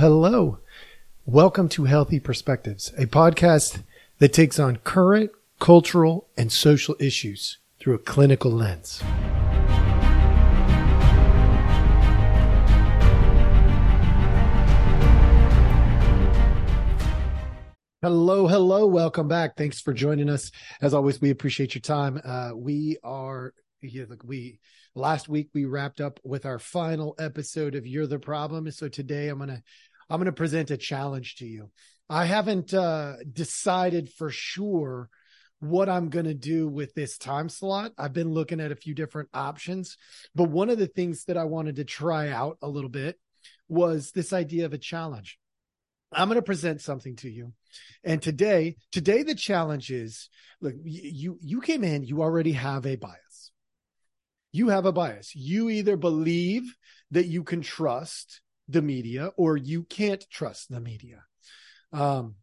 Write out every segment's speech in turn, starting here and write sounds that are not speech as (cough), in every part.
hello. Welcome to Healthy Perspectives, a podcast that takes on current cultural and social issues through a clinical lens. Hello, hello. Welcome back. Thanks for joining us. As always, we appreciate your time. Uh, we are yeah, look, we last week we wrapped up with our final episode of You're the Problem. So today I'm gonna I'm gonna present a challenge to you. I haven't uh, decided for sure what I'm going to do with this time slot. I've been looking at a few different options, but one of the things that I wanted to try out a little bit was this idea of a challenge. I'm going to present something to you. And today, today the challenge is look, you you came in, you already have a bias. You have a bias. You either believe that you can trust the media or you can't trust the media. Um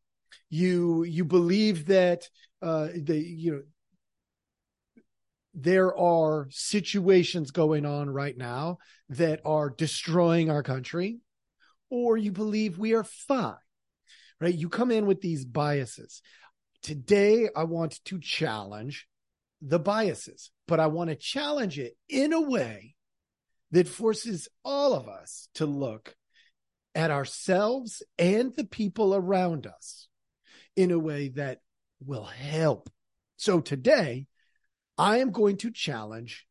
you you believe that uh the you know there are situations going on right now that are destroying our country or you believe we are fine, right? You come in with these biases. Today, I want to challenge the biases, but I want to challenge it in a way that forces all of us to look at ourselves and the people around us in a way that will help. So today, I am going to challenge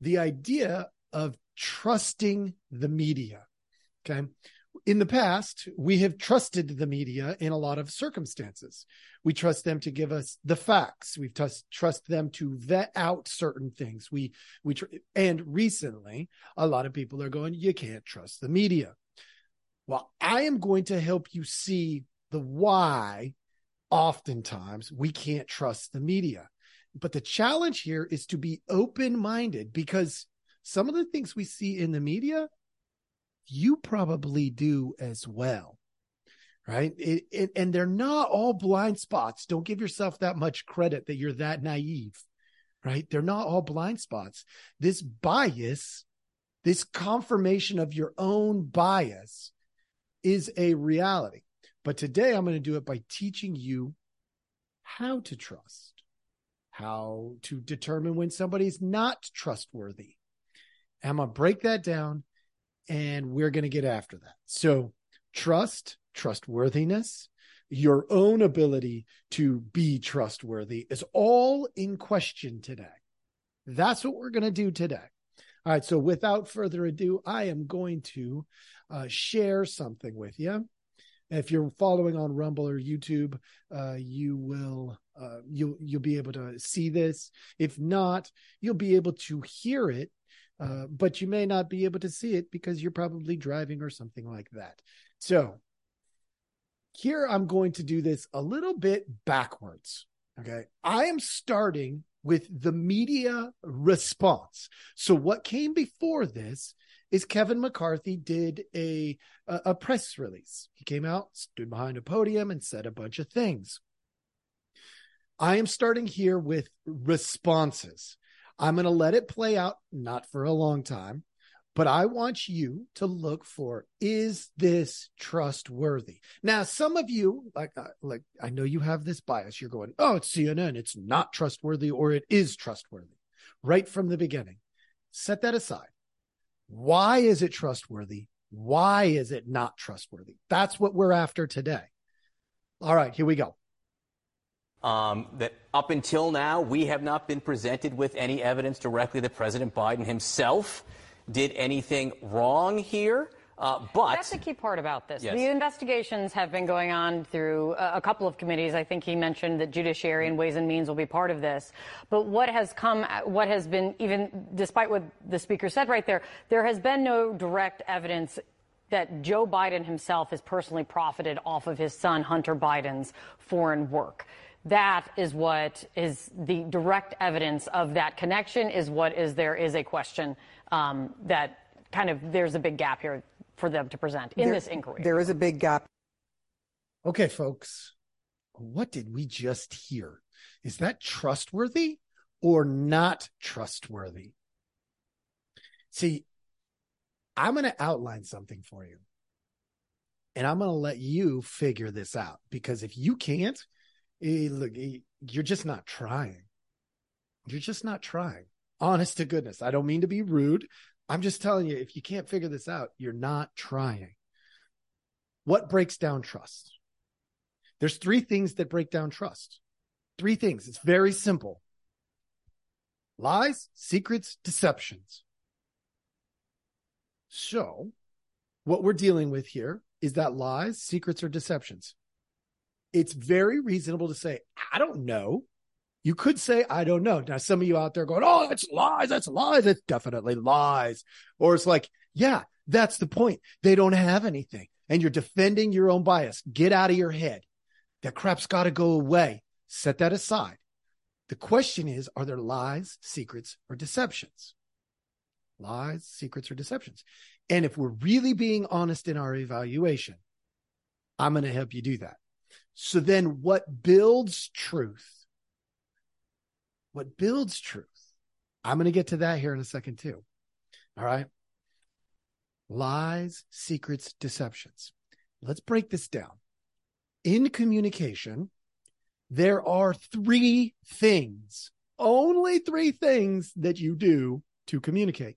the idea of trusting the media. Okay in the past, we have trusted the media in a lot of circumstances. We trust them to give us the facts. We trust trust them to vet out certain things. We we tr- and recently, a lot of people are going, "You can't trust the media." Well, I am going to help you see the why. Oftentimes, we can't trust the media, but the challenge here is to be open minded because some of the things we see in the media you probably do as well right? It, it, and they're not all blind spots. Don't give yourself that much credit that you're that naive right? They're not all blind spots. This bias this confirmation of your own bias is a reality. But today i'm going to do it by teaching you how to trust how to determine when somebody's not trustworthy. I'm going to break that down and we're going to get after that. So, trust, trustworthiness, your own ability to be trustworthy is all in question today. That's what we're going to do today. All right. So, without further ado, I am going to uh, share something with you. If you're following on Rumble or YouTube, uh, you will uh, you'll you'll be able to see this. If not, you'll be able to hear it uh, but you may not be able to see it because you're probably driving or something like that. So here I'm going to do this a little bit backwards. Okay. I am starting with the media response. So what came before this is Kevin McCarthy did a, a, a press release. He came out, stood behind a podium and said a bunch of things. I am starting here with responses. I'm going to let it play out, not for a long time, but I want you to look for is this trustworthy? Now, some of you, like, uh, like I know you have this bias. You're going, oh, it's CNN. It's not trustworthy, or it is trustworthy, right from the beginning. Set that aside. Why is it trustworthy? Why is it not trustworthy? That's what we're after today. All right, here we go um, that up until now, we have not been presented with any evidence directly that President Biden himself did anything wrong here. Uh, but that's the key part about this. Yes. The investigations have been going on through a, a, couple of committees. I think he mentioned that Judiciary and Ways and Means will be part of this. But what has come, what has been, even despite what the speaker said right there, there has been no direct evidence that Joe Biden himself has personally profited off of his son Hunter Biden's foreign work that is what is the direct evidence of that connection is what is there is a question um, that kind of there's a big gap here for them to present in there, this inquiry. There is a big gap. Okay, folks, what did we just hear? Is that trustworthy or not trustworthy? See, I'm going to outline something for you. and I'm going to let you figure this out because if you can't, eh, look, eh, you're just not trying. You're just not trying. Honest to goodness. I don't mean to be rude. I'm just telling you, if you can't figure this out, you're not trying. What breaks down trust? There's three things that break down trust. Three things. It's very simple lies, secrets, deceptions. So, what we're dealing with here is that lies, secrets, or deceptions. It's very reasonable to say, I don't know. You could say, I don't know. Now, some of you out there going, Oh, that's lies. That's lies. It's definitely lies. Or it's like, yeah, that's the point. They don't have anything. And you're defending your own bias. Get out of your head. That crap's got to go away. Set that aside. The question is, are there lies, secrets, or deceptions? Lies, secrets, or deceptions. And if we're really being honest in our evaluation, I'm going to help you do that. So then what builds truth? What builds truth? I'm going to get to that here in a second too. All right. Lies, secrets, deceptions. Let's break this down. In communication, there are three things, only three things that you do to communicate.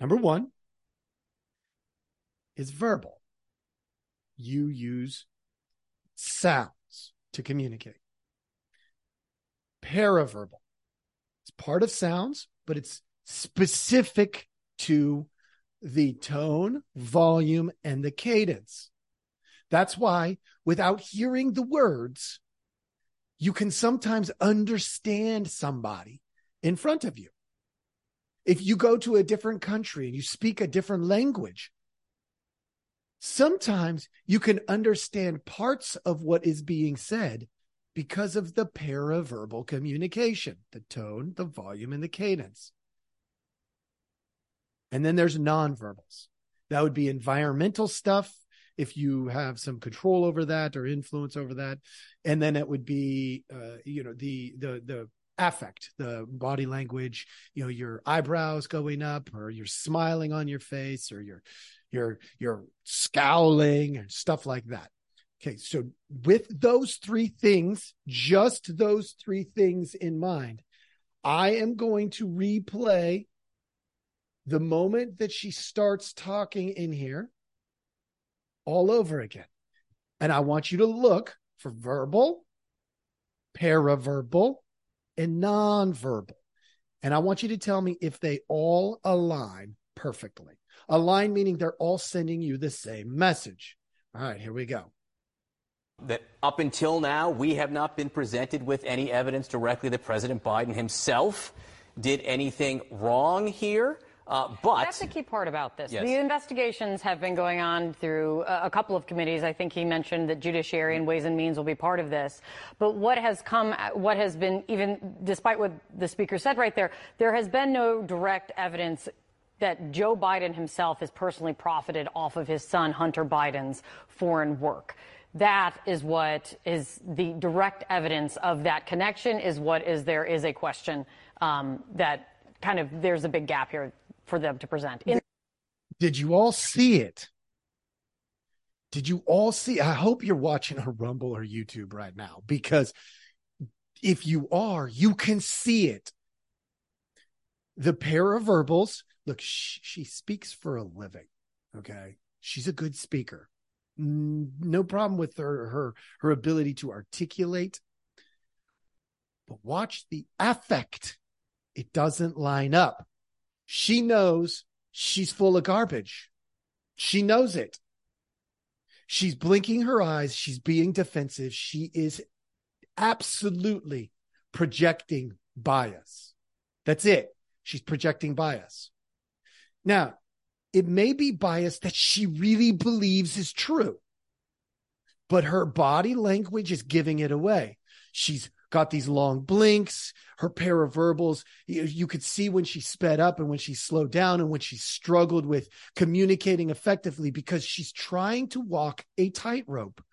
Number one, is verbal. You use sounds to communicate. Paraverbal. It's part of sounds, but it's specific to the tone, volume, and the cadence. That's why without hearing the words, you can sometimes understand somebody in front of you. If you go to a different country and you speak a different language, sometimes you can understand parts of what is being said because of the paraverbal communication, the tone, the volume, and the cadence. And then there's nonverbals. That would be environmental stuff if you have some control over that or influence over that. And then it would be, uh, you know, the, the, the affect, the body language, you know, your eyebrows going up or you're smiling on your face or you're you're you're scowling and stuff like that. Okay, so with those three things, just those three things in mind, I am going to replay the moment that she starts talking in here all over again. And I want you to look for verbal, paraverbal, and nonverbal. And I want you to tell me if they all align perfectly. Align meaning they're all sending you the same message. All right, here we go. That up until now, we have not been presented with any evidence directly that President Biden himself did anything wrong here. Uh, but that's the key part about this. Yes. The investigations have been going on through a, a couple of committees. I think he mentioned that Judiciary and Ways and Means will be part of this. But what has come, what has been even, despite what the speaker said right there, there has been no direct evidence that Joe Biden himself has personally profited off of his son Hunter Biden's foreign work. That is what is the direct evidence of that connection. Is what is there is a question um, that kind of there's a big gap here for them to present. In- Did you all see it? Did you all see? I hope you're watching a Rumble or YouTube right now because if you are, you can see it. The paraverbals look, she, she speaks for a living. Okay. She's a good speaker. No problem with her, her, her ability to articulate. But watch the affect. It doesn't line up. She knows she's full of garbage. She knows it. She's blinking her eyes. She's being defensive. She is absolutely projecting bias. That's it. She's projecting bias. Now, it may be bias that she really believes is true, but her body language is giving it away. She's got these long blinks, her paraverbals. You, you could see when she sped up and when she slowed down and when she struggled with communicating effectively because she's trying to walk a tightrope,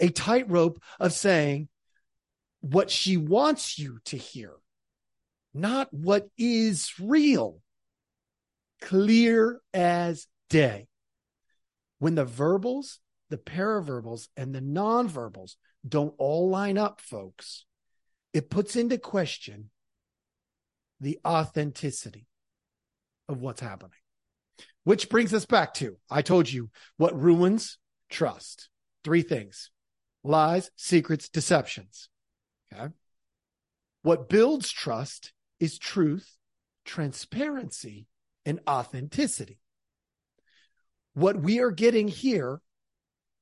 a tightrope of saying what she wants you to hear, not what is real clear as day. When the verbals the paraverbals and the nonverbals don't all line up, folks, it puts into question the authenticity of what's happening. Which brings us back to I told you what ruins trust. Three things lies, secrets, deceptions. Okay. What builds trust is truth, transparency, and authenticity. What we are getting here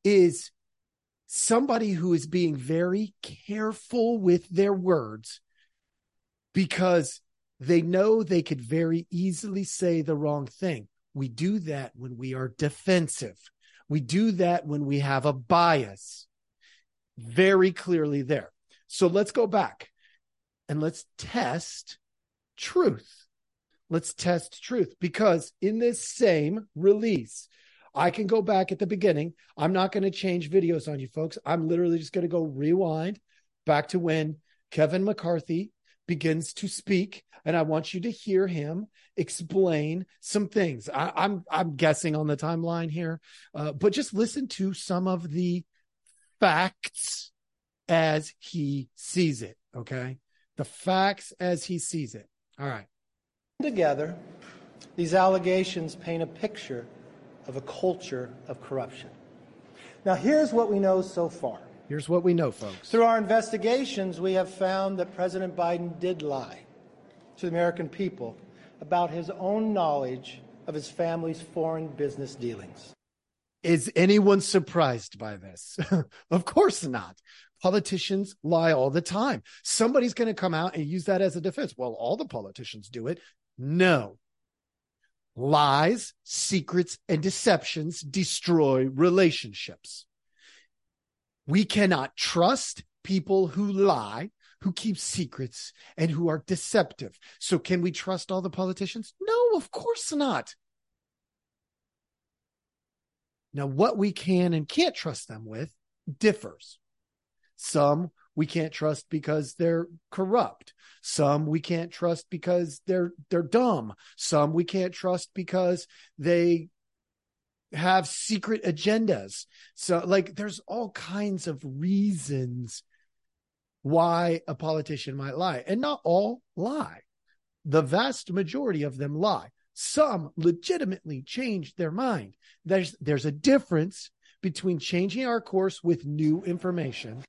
is somebody who is being very careful with their words because they know they could very easily say the wrong thing. We do that when we are defensive. We do that when we have a bias very clearly there. So let's go back and let's test truth. Let's test truth because in this same release, I can go back at the beginning. I'm not going to change videos on you folks. I'm literally just going to go rewind back to when Kevin McCarthy begins to speak and I want you to hear him explain some things. I, am I'm, I'm guessing on the timeline here, uh, but just listen to some of the facts as he sees it. Okay, the facts as he sees it. All right. Together, these allegations paint a picture of a culture of corruption. Now, here's what we know so far. Here's what we know, folks. Through our investigations, we have found that President Biden did lie to the American people about his own knowledge of his family's foreign business dealings. Is anyone surprised by this? (laughs) of course not. Politicians lie all the time. Somebody's going to come out and use that as a defense. Well, all the politicians do it. No. Lies, secrets, and deceptions destroy relationships. We cannot trust people who lie, who keep secrets, and who are deceptive. So, can we trust all the politicians? No, of course not. Now, what we can and can't trust them with differs. Some we can't trust because they're corrupt. Some we can't trust because they're they're dumb. Some we can't trust because they have secret agendas. So, like, there's all kinds of reasons why a politician might lie, and not all lie. The vast majority of them lie. Some legitimately change their mind. There's there's a difference between changing our course with new information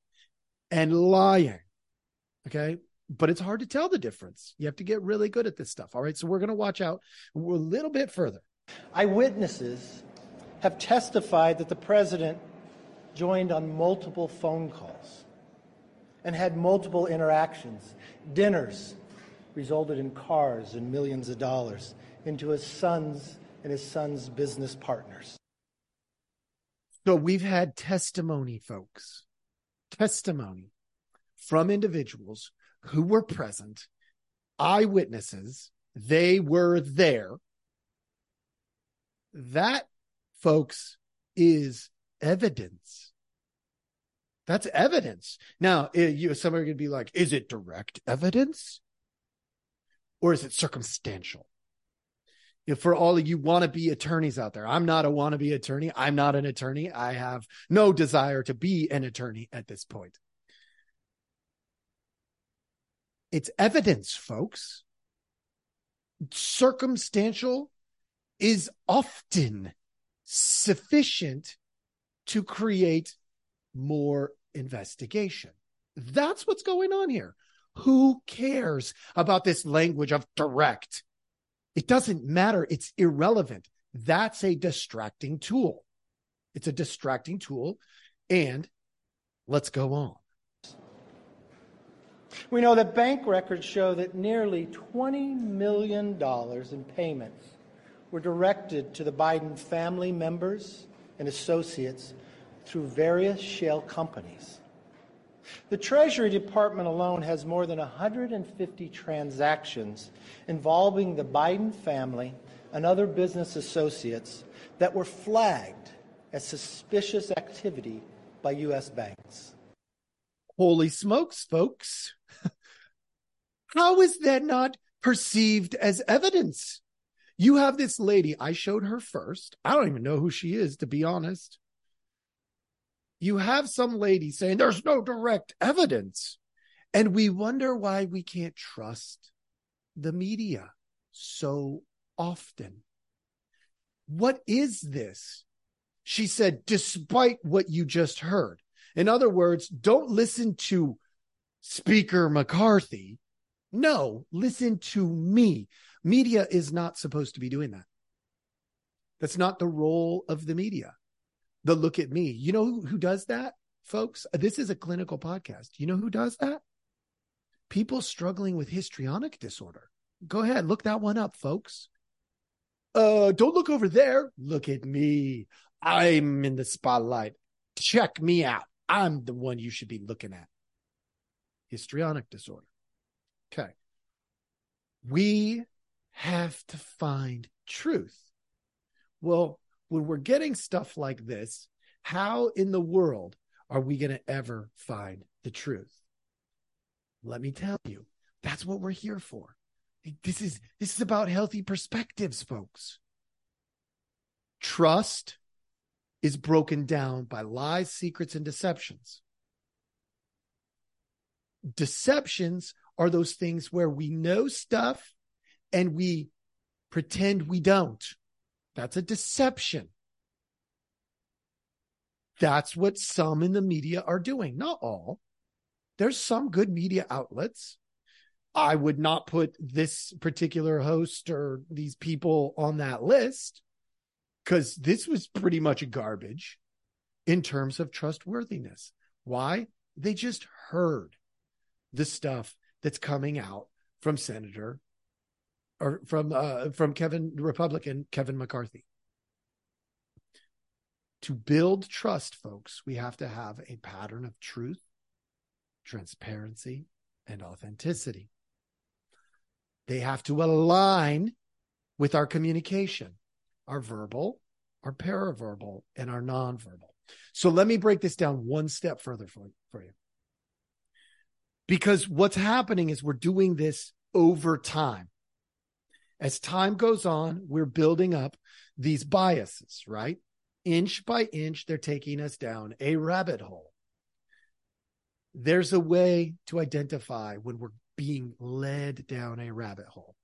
and lying. Okay. But it's hard to tell the difference. You have to get really good at this stuff. All right. So we're going to watch out a little bit further. Eyewitnesses have testified that the president joined on multiple phone calls and had multiple interactions. Dinners resulted in cars and millions of dollars into his son's and his son's business partners. So we've had testimony, folks, testimony from individuals who were present, eyewitnesses, they were there. That folks, is evidence. That's evidence. Now, it, you, somebody to be like, is it direct evidence? Or is it circumstantial? If for all of you wannabe attorneys out there, I'm not a wannabe attorney. I'm not an attorney. I have no desire to be an attorney at this point. It's evidence, folks. Circumstantial is often sufficient to create more investigation. That's what's going on here. Who cares about this language of direct? It doesn't matter. It's irrelevant. That's a distracting tool. It's a distracting tool. And let's go on. We know that bank records show that nearly $20 million in payments were directed to the Biden family members and associates through various shell companies. The Treasury Department alone has more than 150 transactions involving the Biden family and other business associates that were flagged as suspicious activity by U.S. banks. Holy smokes, folks. (laughs) How is that not perceived as evidence? You have this lady. I showed her first. I don't even know who she is, to be honest. You have some lady saying there's no direct evidence. And we wonder why we can't trust the media so often. What is this? She said, despite what you just heard. In other words, don't listen to Speaker McCarthy. No, listen to me. Media is not supposed to be doing that. That's not the role of the media. The look at me. You know who, who does that, folks? This is a clinical podcast. You know who does that? People struggling with histrionic disorder. Go ahead, look that one up, folks. Uh, don't look over there. Look at me. I'm in the spotlight. Check me out. I'm the one you should be looking at. Histrionic disorder. Okay. We have to find truth. Well, when we're getting stuff like this, how in the world are we going to ever find the truth? Let me tell you, that's what we're here for. This is this is about healthy perspectives, folks. Trust is broken down by lies, secrets, and deceptions. Deceptions are those things where we know stuff and we pretend we don't. That's a deception. That's what some in the media are doing. Not all. There's some good media outlets. I would not put this particular host or these people on that list because this was pretty much garbage in terms of trustworthiness. Why? They just heard the stuff that's coming out from Senator or from uh, from Kevin Republican Kevin McCarthy. To build trust, folks, we have to have a pattern of truth, transparency, and authenticity. They have to align with our communication, our verbal, our paraverbal, and our nonverbal. So let me break this down one step further for, for you. Because what's happening is we're doing this over time. As time goes on, we're building up these biases, right? Inch by inch, they're taking us down a rabbit hole. There's a way to identify when we're being led down a rabbit hole.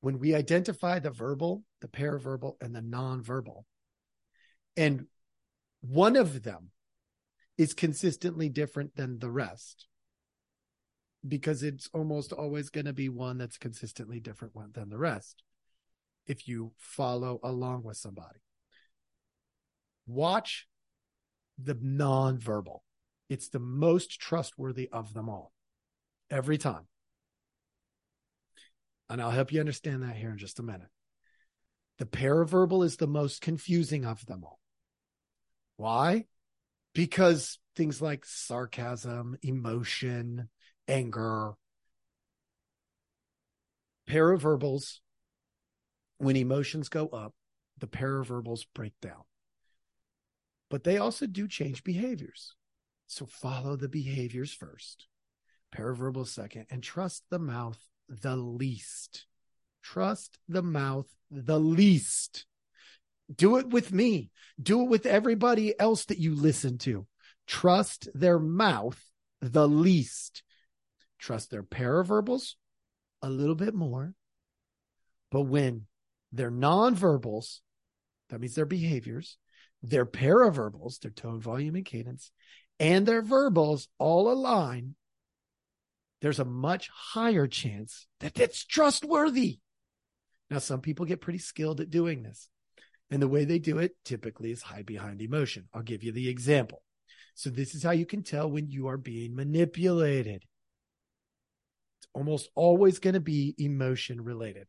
When we identify the verbal, the paraverbal, and the nonverbal, and one of them is consistently different than the rest because it's almost always going to be one that's consistently different than the rest if you follow along with somebody. Watch the nonverbal. It's the most trustworthy of them all every time. And I'll help you understand that here in just a minute. The paraverbal is the most confusing of them all. Why? Because things like sarcasm, emotion, anger, paraverbals, when emotions go up, the paraverbals break down. But they also do change behaviors. So follow the behaviors first paraverbal second, and trust the mouth the least. Trust the mouth the least. Do it with me. Do it with everybody else that you listen to. Trust their mouth the least. Trust their paraverbals a little bit more. But when they're nonverbals, that means their behaviors, their paraverbals, their tone, volume, and cadence, and their verbals all align, there's a much higher chance that it's trustworthy. Now, some people get pretty skilled at doing this. And the way they do it typically is hide behind emotion. I'll give you the example. So, this is how you can tell when you are being manipulated. Almost always going to be emotion related.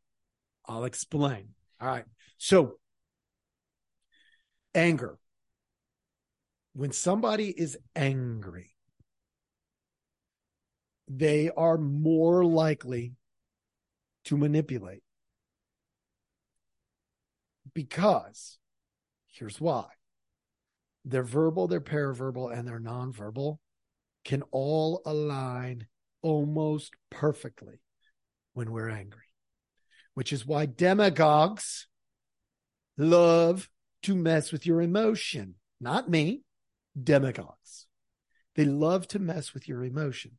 I'll explain. All right. So, anger. When somebody is angry, they are more likely to manipulate. Because here's why their verbal, their paraverbal, and their nonverbal can all align almost perfectly when we're angry, which is why demagogues love to mess with your emotion. not me, demagogues. They love to mess with your emotion.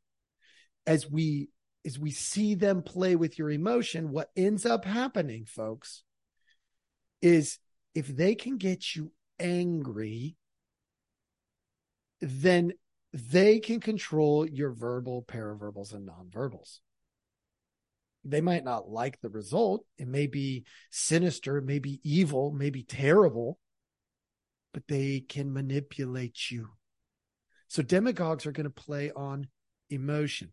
As we as we see them play with your emotion, what ends up happening, folks, is if they can get you angry, then they can control your verbal, paraverbals, and nonverbals. They might not like the result. It may be sinister, it may be evil, maybe terrible, but they can manipulate you. So demagogues are going to play on emotion.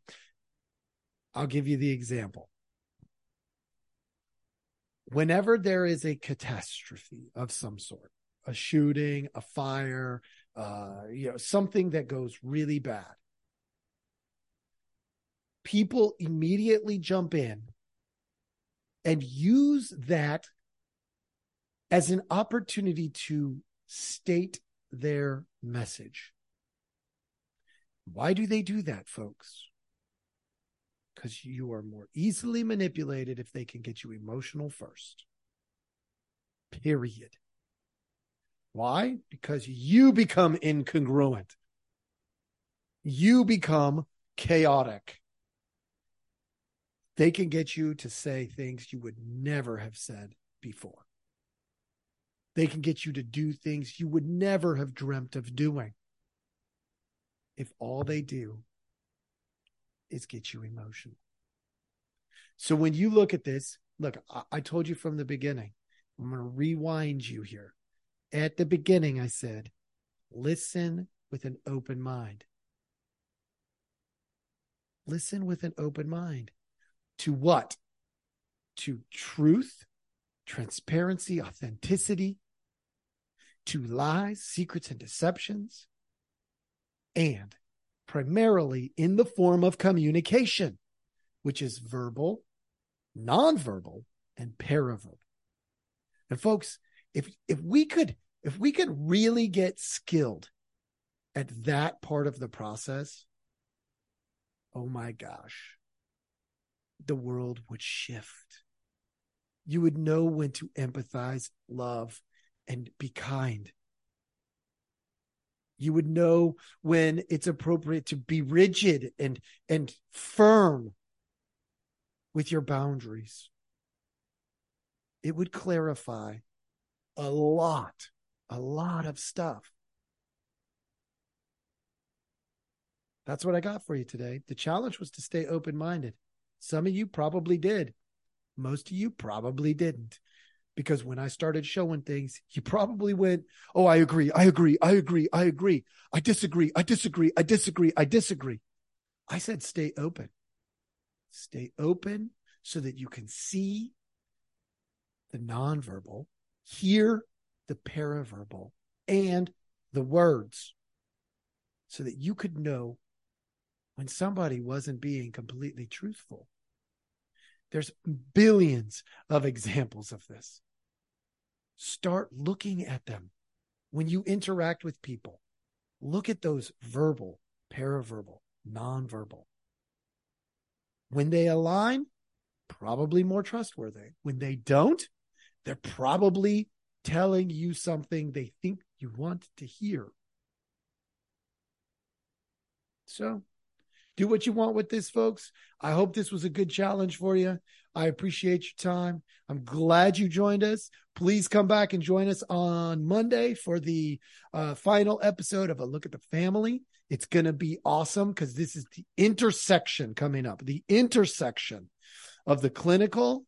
I'll give you the example. Whenever there is a catastrophe of some sort, a shooting, a fire, uh, you know, something that goes really bad, people immediately jump in and use that as an opportunity to state their message. Why do they do that, folks? Because you are more easily manipulated if they can get you emotional first. Period. Why? Because you become incongruent. You become chaotic. They can get you to say things you would never have said before. They can get you to do things you would never have dreamt of doing if all they do is get you emotional. So when you look at this, look, I, I told you from the beginning, I'm going to rewind you here. At the beginning, I said, listen with an open mind. Listen with an open mind. To what? To truth, transparency, authenticity, to lies, secrets, and deceptions, and primarily in the form of communication, which is verbal, nonverbal, and paraverbal. And folks, if if we could if we could really get skilled at that part of the process, oh my gosh, the world would shift. You would know when to empathize, love, and be kind. You would know when it's appropriate to be rigid and, and firm with your boundaries. It would clarify a lot, a lot of stuff. That's what I got for you today. The challenge was to stay open minded. Some of you probably did. Most of you probably didn't because when I started showing things, you probably went, Oh, I agree. I agree. I agree. I agree. I disagree. I disagree. I disagree. I disagree. I said, stay open. Stay open so that you can see the nonverbal, hear the paraverbal, and the words so that you could know when somebody wasn't being completely truthful. There's billions of examples of this. Start looking at them when you interact with people. Look at those verbal, paraverbal, nonverbal. When they align, probably more trustworthy. When they don't, they're probably telling you something they think you want to hear. So do what you want with this, folks. I hope this was a good challenge for you. I appreciate your time. I'm glad you joined us. Please come back and join us on Monday for the uh, final episode of A Look at the Family. It's going to be awesome because this is the intersection coming up, the intersection of the clinical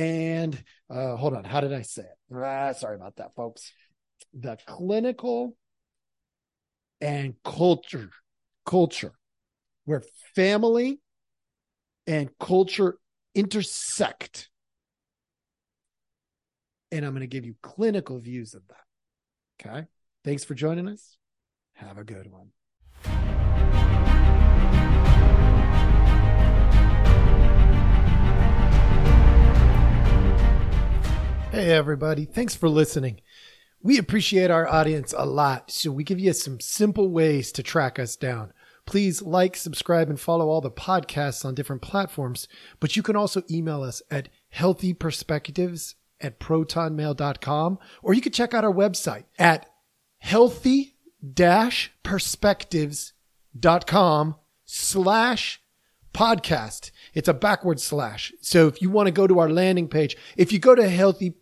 and uh, hold on. How did I say it? Ah, sorry about that, folks. The clinical and culture, culture where family and culture intersect. And I'm going to give you clinical views of that. Okay. Thanks for joining us. Have a good one. Hey, everybody. Thanks for listening. We appreciate our audience a lot, so we give you some simple ways to track us down. Please like, subscribe, and follow all the podcasts on different platforms. But you can also email us at healthyperspectives at protonmail.com, or you can check out our website at healthy perspectives.com slash podcast. It's a backward slash. So if you want to go to our landing page, if you go to healthy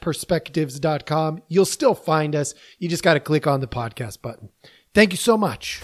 perspectives.com, you'll still find us. You just got to click on the podcast button. Thank you so much.